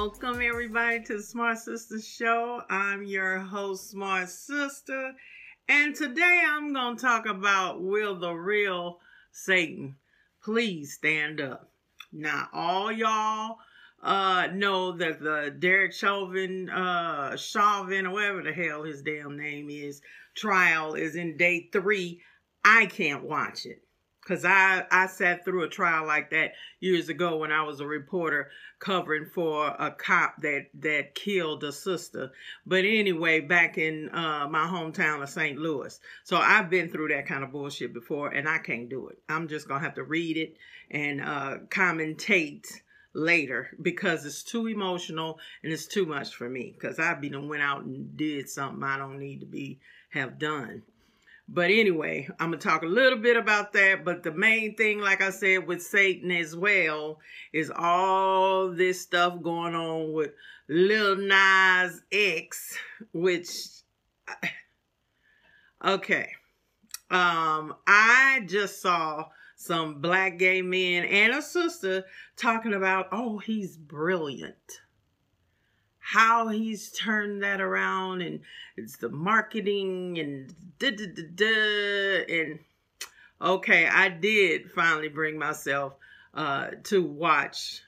Welcome everybody to the Smart Sister Show. I'm your host, Smart Sister, and today I'm going to talk about will the real Satan please stand up. Now, all y'all uh know that the Derek Chauvin uh Chauvin or whatever the hell his damn name is trial is in day 3. I can't watch it because I, I sat through a trial like that years ago when I was a reporter covering for a cop that, that killed a sister. But anyway, back in uh, my hometown of St. Louis. So I've been through that kind of bullshit before and I can't do it. I'm just going to have to read it and uh, commentate later because it's too emotional and it's too much for me because I've been went out and did something I don't need to be have done. But anyway, I'm going to talk a little bit about that. But the main thing, like I said, with Satan as well, is all this stuff going on with Lil Nas X, which, okay. Um, I just saw some black gay men and a sister talking about, oh, he's brilliant how he's turned that around and it's the marketing and da da da da and okay i did finally bring myself uh to watch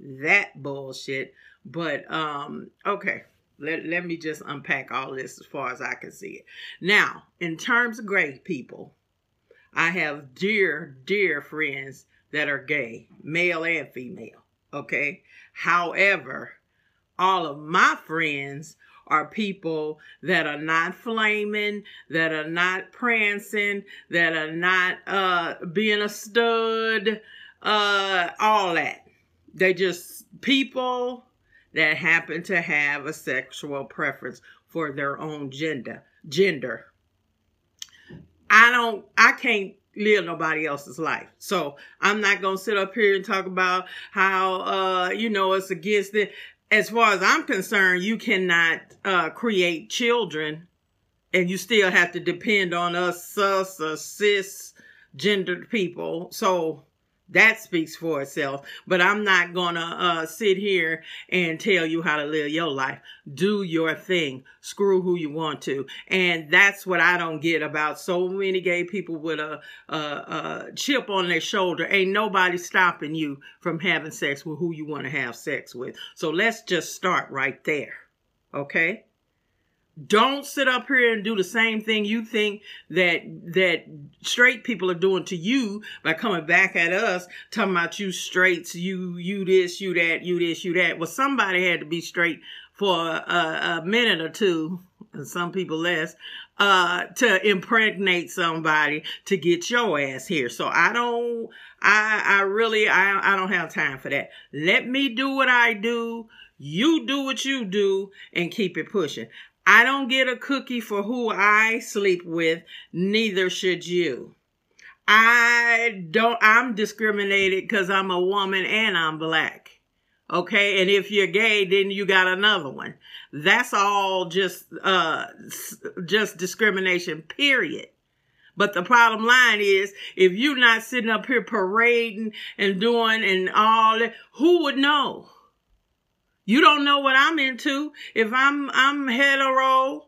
that bullshit. But um okay let, let me just unpack all this as far as i can see it. Now in terms of gay people i have dear dear friends that are gay male and female okay? However all of my friends are people that are not flaming, that are not prancing, that are not uh being a stud, uh all that. They just people that happen to have a sexual preference for their own gender. Gender. I don't I can't live nobody else's life. So I'm not gonna sit up here and talk about how uh you know it's against it as far as I'm concerned, you cannot uh, create children and you still have to depend on us, sus, or cis gendered people. So that speaks for itself. But I'm not going to uh, sit here and tell you how to live your life. Do your thing. Screw who you want to. And that's what I don't get about so many gay people with a, a, a chip on their shoulder. Ain't nobody stopping you from having sex with who you want to have sex with. So let's just start right there. Okay? Don't sit up here and do the same thing you think that that straight people are doing to you by coming back at us, talking about you straights, you you this, you that, you this, you that. Well, somebody had to be straight for a, a minute or two, and some people less, uh, to impregnate somebody to get your ass here. So I don't, I I really I I don't have time for that. Let me do what I do. You do what you do and keep it pushing. I don't get a cookie for who I sleep with, neither should you. I don't, I'm discriminated because I'm a woman and I'm black. Okay. And if you're gay, then you got another one. That's all just, uh, just discrimination, period. But the problem line is, if you're not sitting up here parading and doing and all that, who would know? You don't know what I'm into. If I'm I'm hetero,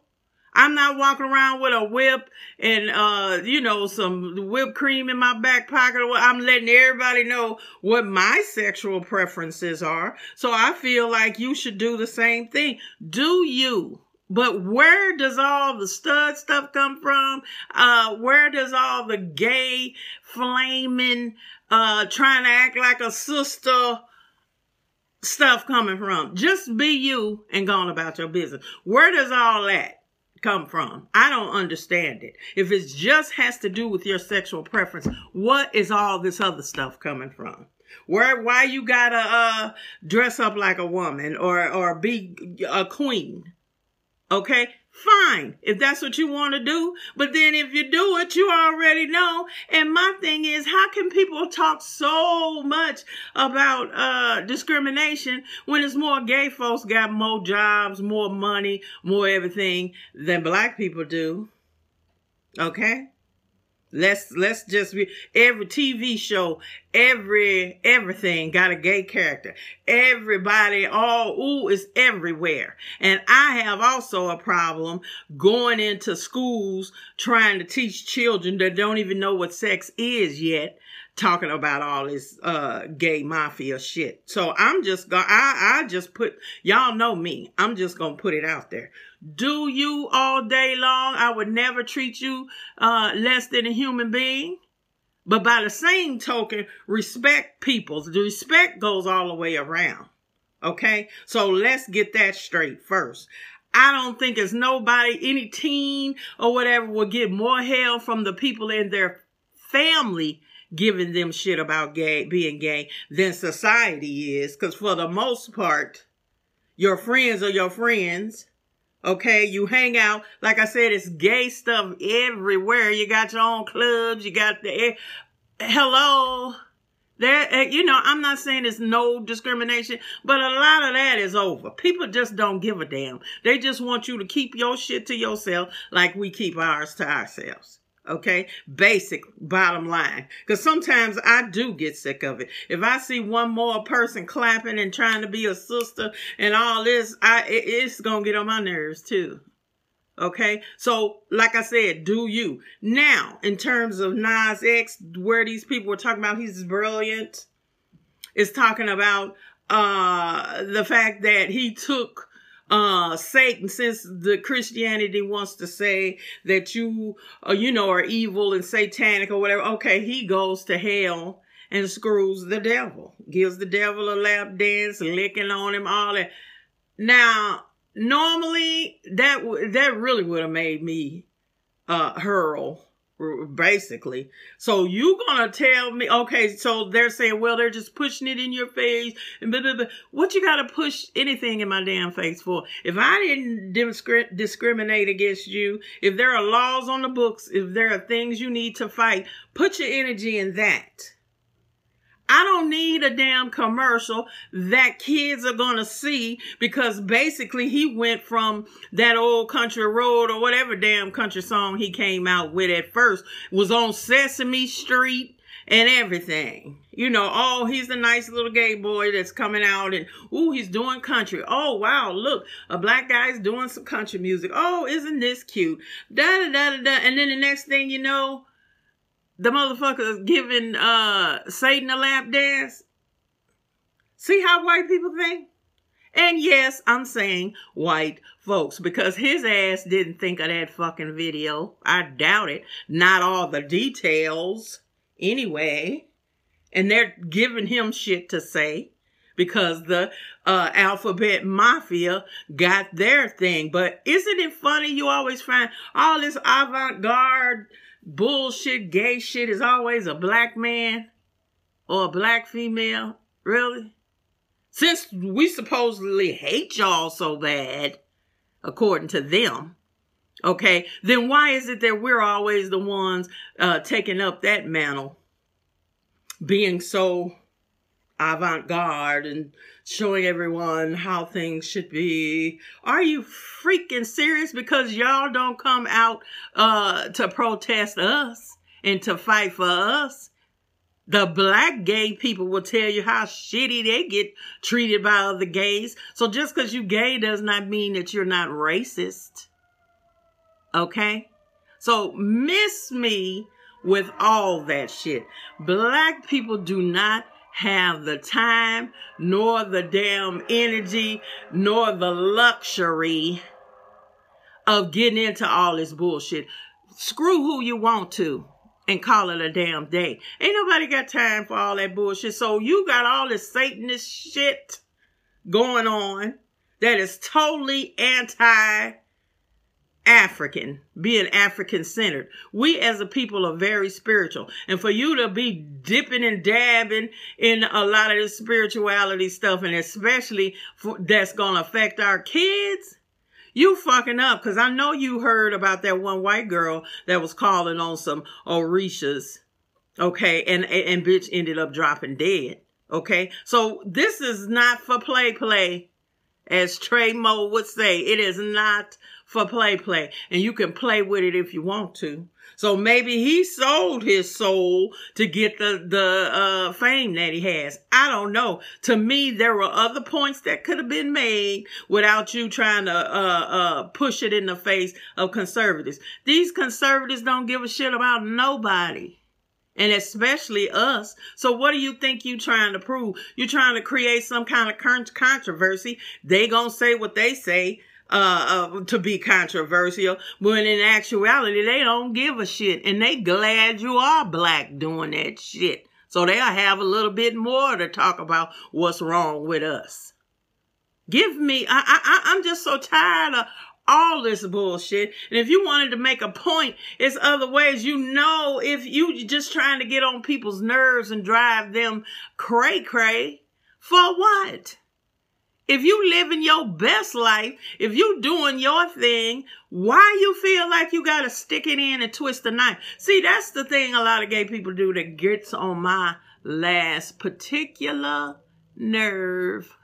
I'm not walking around with a whip and uh, you know, some whipped cream in my back pocket. I'm letting everybody know what my sexual preferences are. So I feel like you should do the same thing. Do you? But where does all the stud stuff come from? Uh, where does all the gay, flaming, uh, trying to act like a sister, stuff coming from? Just be you and go on about your business. Where does all that come from? I don't understand it. If it just has to do with your sexual preference, what is all this other stuff coming from? Where why you gotta uh dress up like a woman or or be a queen? Okay? Fine, if that's what you want to do. But then if you do it, you already know. And my thing is, how can people talk so much about uh, discrimination when it's more gay folks got more jobs, more money, more everything than black people do? Okay? Let's let's just be every TV show, every everything got a gay character. Everybody, all ooh is everywhere. And I have also a problem going into schools trying to teach children that don't even know what sex is yet talking about all this uh gay mafia shit. So I'm just gonna I I just put y'all know me. I'm just to put it out there. Do you all day long? I would never treat you uh less than a human being. But by the same token, respect people. The respect goes all the way around. Okay? So let's get that straight first. I don't think there's nobody, any teen or whatever will get more hell from the people in their family giving them shit about gay being gay than society is. Because for the most part, your friends are your friends. Okay, you hang out. Like I said, it's gay stuff everywhere. You got your own clubs. You got the hello. There, eh, you know, I'm not saying there's no discrimination, but a lot of that is over. People just don't give a damn. They just want you to keep your shit to yourself like we keep ours to ourselves. Okay, basic bottom line. Because sometimes I do get sick of it. If I see one more person clapping and trying to be a sister and all this, I it's gonna get on my nerves too. Okay, so like I said, do you now in terms of Nas X, where these people were talking about he's brilliant, is talking about uh the fact that he took uh satan since the christianity wants to say that you uh, you know are evil and satanic or whatever okay he goes to hell and screws the devil. Gives the devil a lap dance licking on him all that. Now normally that that really would have made me uh hurl basically. So you gonna tell me, okay, so they're saying, well, they're just pushing it in your face and blah, blah, blah. What you gotta push anything in my damn face for? If I didn't discri- discriminate against you, if there are laws on the books, if there are things you need to fight, put your energy in that. I don't need a damn commercial that kids are going to see because basically he went from that old country road or whatever damn country song he came out with at first was on Sesame Street and everything. You know, oh, he's the nice little gay boy that's coming out and, ooh, he's doing country. Oh, wow, look, a black guy's doing some country music. Oh, isn't this cute? Da da da da da. And then the next thing you know, the motherfuckers giving uh Satan a lap dance. See how white people think? And yes, I'm saying white folks because his ass didn't think of that fucking video. I doubt it. Not all the details anyway. And they're giving him shit to say because the uh, alphabet mafia got their thing. But isn't it funny you always find all this avant-garde bullshit, gay shit is always a black man or a black female? Really? Since we supposedly hate y'all so bad, according to them, okay, then why is it that we're always the ones uh, taking up that mantle, being so avant garde and showing everyone how things should be. Are you freaking serious? Because y'all don't come out uh, to protest us and to fight for us. The black gay people will tell you how shitty they get treated by other gays. So just because you gay does not mean that you're not racist. Okay? So miss me with all that shit. Black people do not have the time, nor the damn energy, nor the luxury of getting into all this bullshit. Screw who you want to and call it a damn day. Ain't nobody got time for all that bullshit. So you got all this Satanist shit going on that is totally anti African, being African centered. We as a people are very spiritual. And for you to be dipping and dabbing in a lot of this spirituality stuff, and especially for, that's going to affect our kids, you fucking up. Cause I know you heard about that one white girl that was calling on some Orishas. Okay. And, and bitch ended up dropping dead. Okay. So this is not for play play. As Trey Mo would say, it is not for play play. And you can play with it if you want to. So maybe he sold his soul to get the the uh, fame that he has. I don't know. To me, there were other points that could have been made without you trying to uh, uh, push it in the face of conservatives. These conservatives don't give a shit about nobody and especially us. So what do you think you trying to prove? You're trying to create some kind of current controversy. They gonna say what they say uh, to be controversial, when in actuality, they don't give a shit. And they glad you are black doing that shit. So they'll have a little bit more to talk about what's wrong with us. Give me, I, I, I'm just so tired of all this bullshit. And if you wanted to make a point, it's other ways. You know, if you just trying to get on people's nerves and drive them cray cray, for what? If you living your best life, if you doing your thing, why you feel like you gotta stick it in and twist the knife? See, that's the thing a lot of gay people do that gets on my last particular nerve.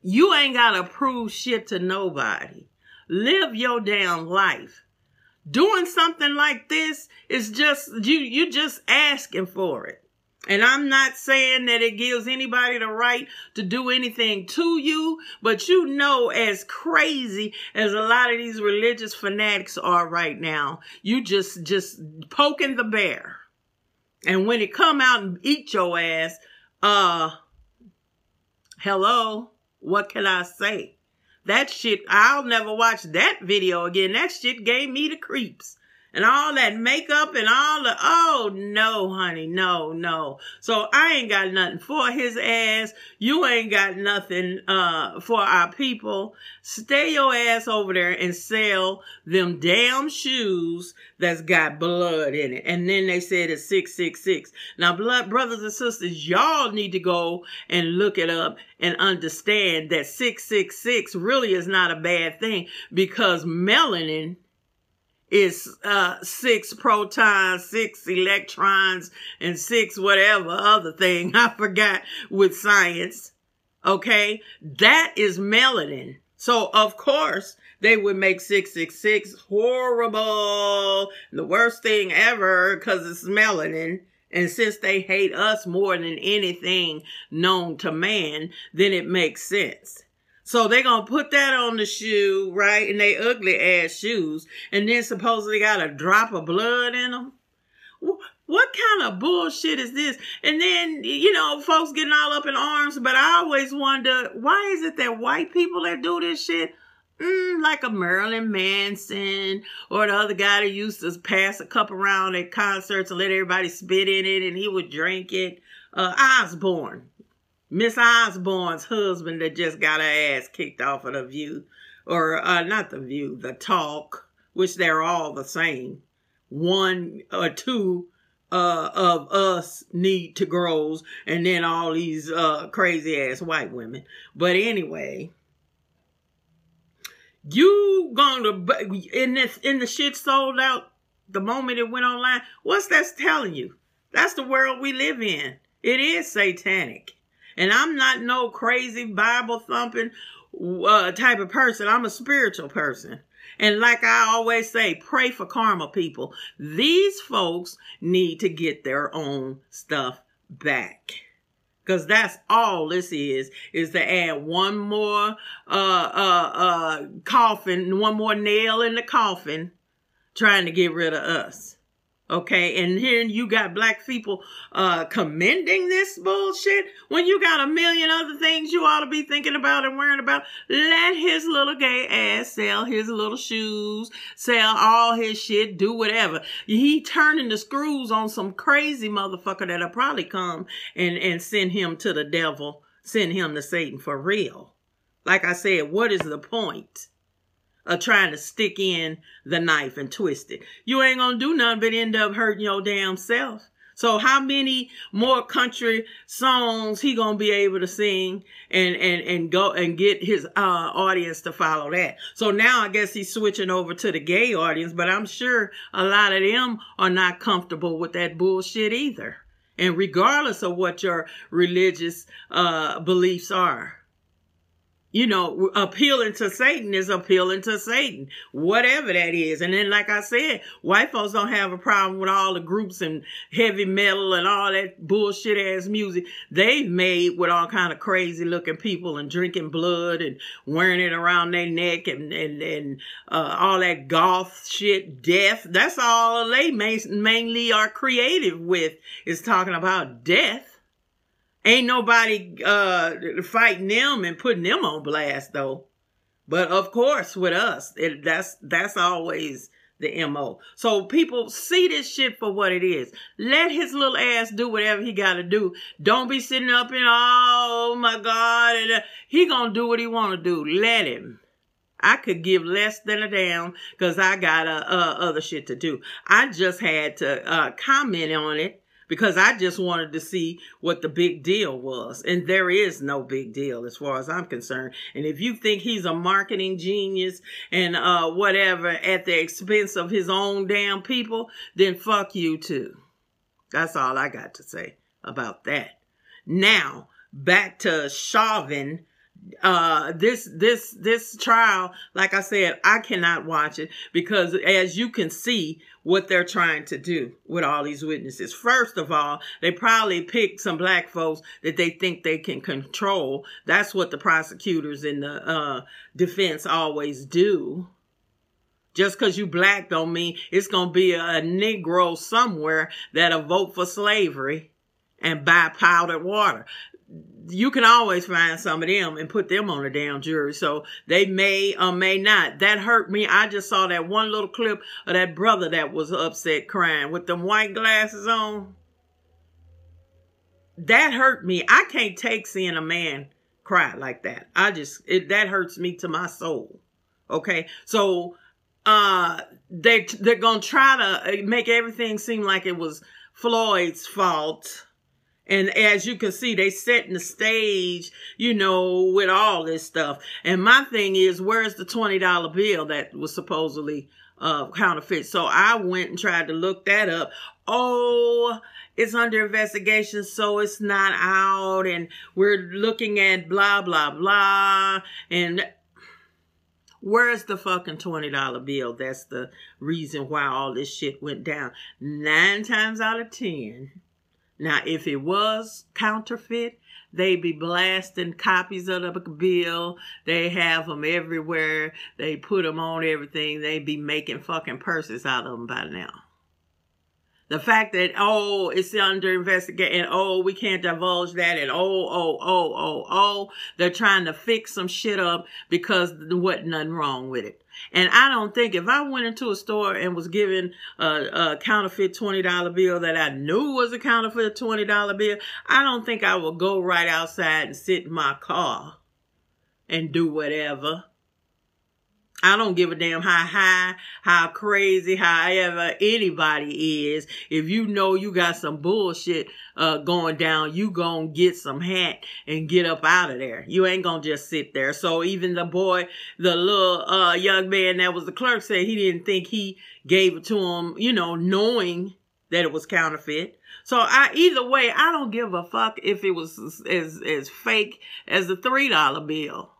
You ain't gotta prove shit to nobody. Live your damn life. Doing something like this is just you you just asking for it. And I'm not saying that it gives anybody the right to do anything to you, but you know, as crazy as a lot of these religious fanatics are right now, you just, just poking the bear. And when it come out and eat your ass, uh, hello, what can I say? That shit, I'll never watch that video again. That shit gave me the creeps and all that makeup and all the oh no honey no no. So i ain't got nothing for his ass. You ain't got nothing uh for our people. Stay your ass over there and sell them damn shoes that's got blood in it. And then they said it's 666 now blood brothers and sisters y'all need to go and look it up and understand that 666 really is not a bad thing because melanin is uh, six protons, six electrons, and six whatever other thing I forgot with science. Okay, that is melanin. So of course they would make 666 horrible, the worst thing ever because it's melanin. And since they hate us more than anything known to man, then it makes sense. So they gonna put that on the shoe, right? And they ugly ass shoes, and then supposedly got a drop of blood in them. What kind of bullshit is this? And then, you know, folks getting all up in arms, but I always wonder, why is it that white people that do this shit, mm, like a Marilyn Manson or the other guy that used to pass a cup around at concerts and let everybody spit in it and he would drink it, uh, Osbourne. Miss Osbourne's husband that just got her ass kicked off of the view, or uh, not the view, the talk, which they're all the same. One or two uh, of us need to grows, and then all these uh, crazy ass white women. But anyway, you gonna in this in the shit sold out the moment it went online. What's that telling you? That's the world we live in. It is satanic. And I'm not no crazy Bible thumping uh, type of person. I'm a spiritual person. And like I always say, pray for karma people. These folks need to get their own stuff back. Cause that's all this is, is to add one more, uh, uh, uh, coffin, one more nail in the coffin, trying to get rid of us. Okay, and here you got black people uh commending this bullshit when you got a million other things you ought to be thinking about and worrying about. Let his little gay ass sell his little shoes, sell all his shit, do whatever. He turning the screws on some crazy motherfucker that'll probably come and, and send him to the devil, send him to Satan for real. Like I said, what is the point? Of trying to stick in the knife and twist it. You ain't gonna do nothing but end up hurting your damn self. So how many more country songs he gonna be able to sing and and and go and get his uh audience to follow that? So now I guess he's switching over to the gay audience, but I'm sure a lot of them are not comfortable with that bullshit either. And regardless of what your religious uh beliefs are, you know, appealing to Satan is appealing to Satan, whatever that is. And then, like I said, white folks don't have a problem with all the groups and heavy metal and all that bullshit ass music they've made with all kind of crazy looking people and drinking blood and wearing it around their neck and and and uh, all that goth shit, death. That's all they mainly are creative with is talking about death. Ain't nobody uh fighting them and putting them on blast though. But of course, with us, it, that's that's always the mo. So people see this shit for what it is. Let his little ass do whatever he got to do. Don't be sitting up and oh my god, and uh, he gonna do what he want to do. Let him. I could give less than a damn because I got uh, uh, other shit to do. I just had to uh, comment on it because I just wanted to see what the big deal was. And there is no big deal as far as I'm concerned. And if you think he's a marketing genius and uh, whatever at the expense of his own damn people, then fuck you too. That's all I got to say about that. Now, back to Chauvin uh this this this trial like i said i cannot watch it because as you can see what they're trying to do with all these witnesses. First of all they probably pick some black folks that they think they can control. That's what the prosecutors in the uh defense always do. Just because you black don't mean it's gonna be a negro somewhere that'll vote for slavery and buy powdered water you can always find some of them and put them on a damn jury. So they may or may not. That hurt me. I just saw that one little clip of that brother that was upset crying with them white glasses on. That hurt me. I can't take seeing a man cry like that. I just it that hurts me to my soul. Okay? So uh they they're to try to make everything seem like it was Floyd's fault and as you can see, they setting the stage, you know, with all this stuff. And my thing is, where's the $20 bill that was supposedly uh, counterfeit? So I went and tried to look that up. Oh, it's under investigation, so it's not out. And we're looking at blah, blah, blah. And Where's the fucking $20 bill? That's the reason why all this shit went down. Nine times out of ten, now, if it was counterfeit, they'd be blasting copies of the bill. They have them everywhere. They put them on everything. They be making fucking purses out of them by now. The fact that, oh, it's under investigation, oh, we can't divulge that, and oh, oh, oh, oh, oh, they're trying to fix some shit up because there wasn't nothing wrong with it. And I don't think if I went into a store and was given a, a counterfeit $20 bill that I knew was a counterfeit $20 bill, I don't think I would go right outside and sit in my car and do whatever. I don't give a damn how high, how crazy, however anybody is. If you know you got some bullshit uh, going down, you gonna get some hat and get up out of there. You ain't gonna just sit there. So even the boy, the little uh, young man that was the clerk said he didn't think he gave it to him, you know, knowing that it was counterfeit. So I either way, I don't give a fuck if it was as as, fake as the three dollar bill.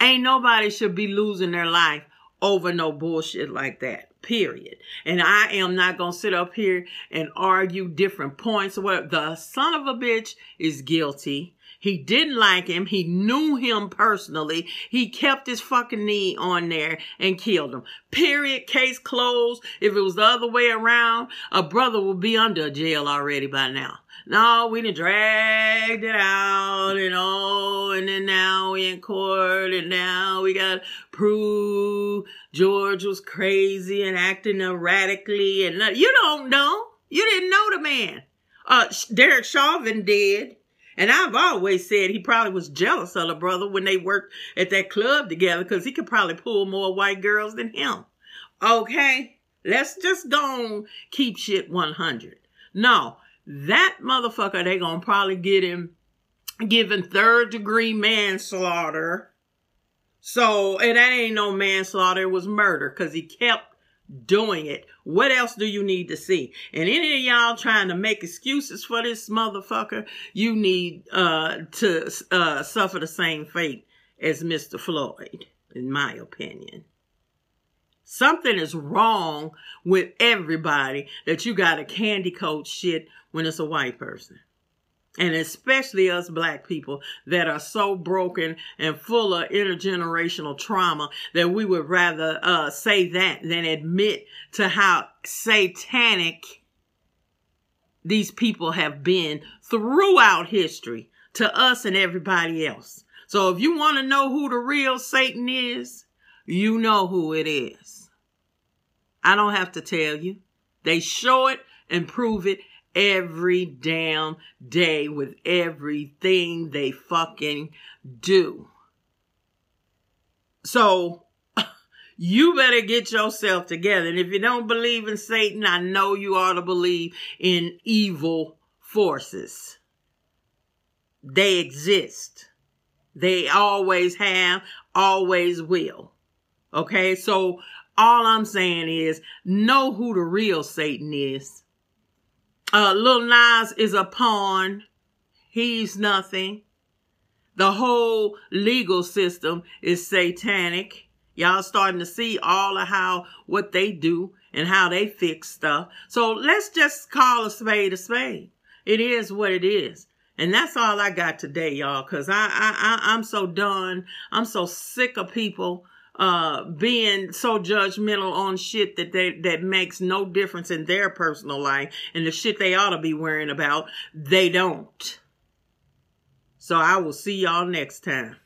Ain't nobody should be losing their life over no bullshit like that. Period. And I am not gonna sit up here and argue different points whatever. The son of a bitch is guilty. He didn't like him. He knew him personally. He kept his fucking knee on there and killed him. Period. Case closed. If it was the other way around, a brother would be under jail already by now. No, we done dragged it out and oh, and then now we in court and now we got prove George was crazy and acting erratically and you don't know. You didn't know the man. Uh, Derek Chauvin did. And I've always said he probably was jealous of the brother when they worked at that club together because he could probably pull more white girls than him. Okay? Let's just go on, keep shit 100. No, that motherfucker, they gonna probably get him given third degree manslaughter. So, that ain't no manslaughter, it was murder because he kept doing it. What else do you need to see? And any of y'all trying to make excuses for this motherfucker, you need uh, to uh, suffer the same fate as Mr. Floyd, in my opinion. Something is wrong with everybody that you got a candy coat shit when it's a white person. And especially us black people that are so broken and full of intergenerational trauma that we would rather uh, say that than admit to how satanic these people have been throughout history to us and everybody else. So if you want to know who the real Satan is, you know who it is. I don't have to tell you. They show it and prove it every damn day with everything they fucking do. So you better get yourself together. And if you don't believe in Satan, I know you ought to believe in evil forces. They exist. They always have, always will. Okay, so all I'm saying is know who the real Satan is. Uh, Lil Nas is a pawn. He's nothing. The whole legal system is satanic. Y'all starting to see all of how what they do and how they fix stuff. So let's just call a spade a spade. It is what it is. And that's all I got today, y'all, because I, I, I, I'm so done. I'm so sick of people uh, being so judgmental on shit that they that makes no difference in their personal life and the shit they ought to be worrying about, they don't. So I will see y'all next time.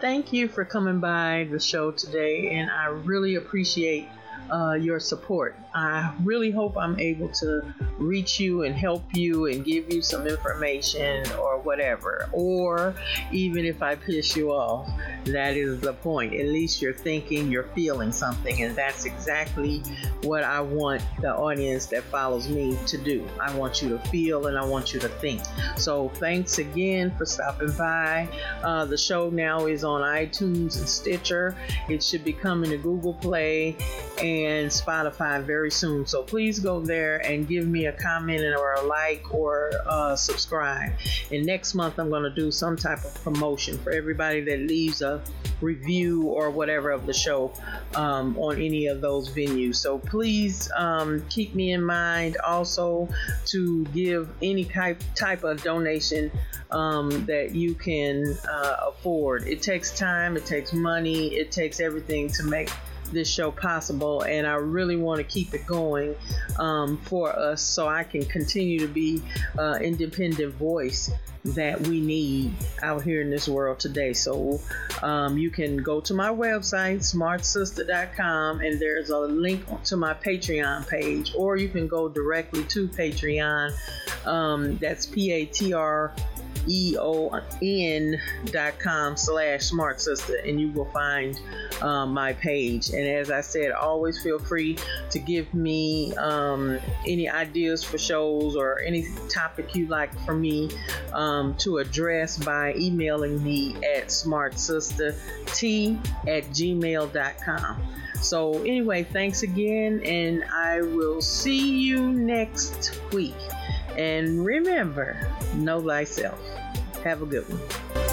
Thank you for coming by the show today, and I really appreciate uh, your support. I really hope I'm able to reach you and help you and give you some information or whatever. Or even if I piss you off, that is the point. At least you're thinking, you're feeling something, and that's exactly what I want the audience that follows me to do. I want you to feel and I want you to think. So thanks again for stopping by. Uh, the show now is on iTunes and Stitcher. It should be coming to Google Play and Spotify very soon. So please go there and give me a comment or a like or uh, subscribe. And next month, I'm going to do some type of promotion for everybody that leaves a review or whatever of the show um, on any of those venues. So please um, keep me in mind also to give any type type of donation um, that you can uh, afford. It takes time, it takes money, it takes everything to make this show possible, and I really want to keep it going um, for us so I can continue to be uh, independent voice that we need out here in this world today. So um, you can go to my website, smartsister.com, and there's a link to my Patreon page, or you can go directly to Patreon. Um, that's P A T R E-O-N dot com slash smart sister and you will find um, my page. And as I said always feel free to give me um, any ideas for shows or any topic you like for me um, to address by emailing me at smartsisterT at gmail.com so anyway thanks again and I will see you next week and remember, know thyself. Have a good one.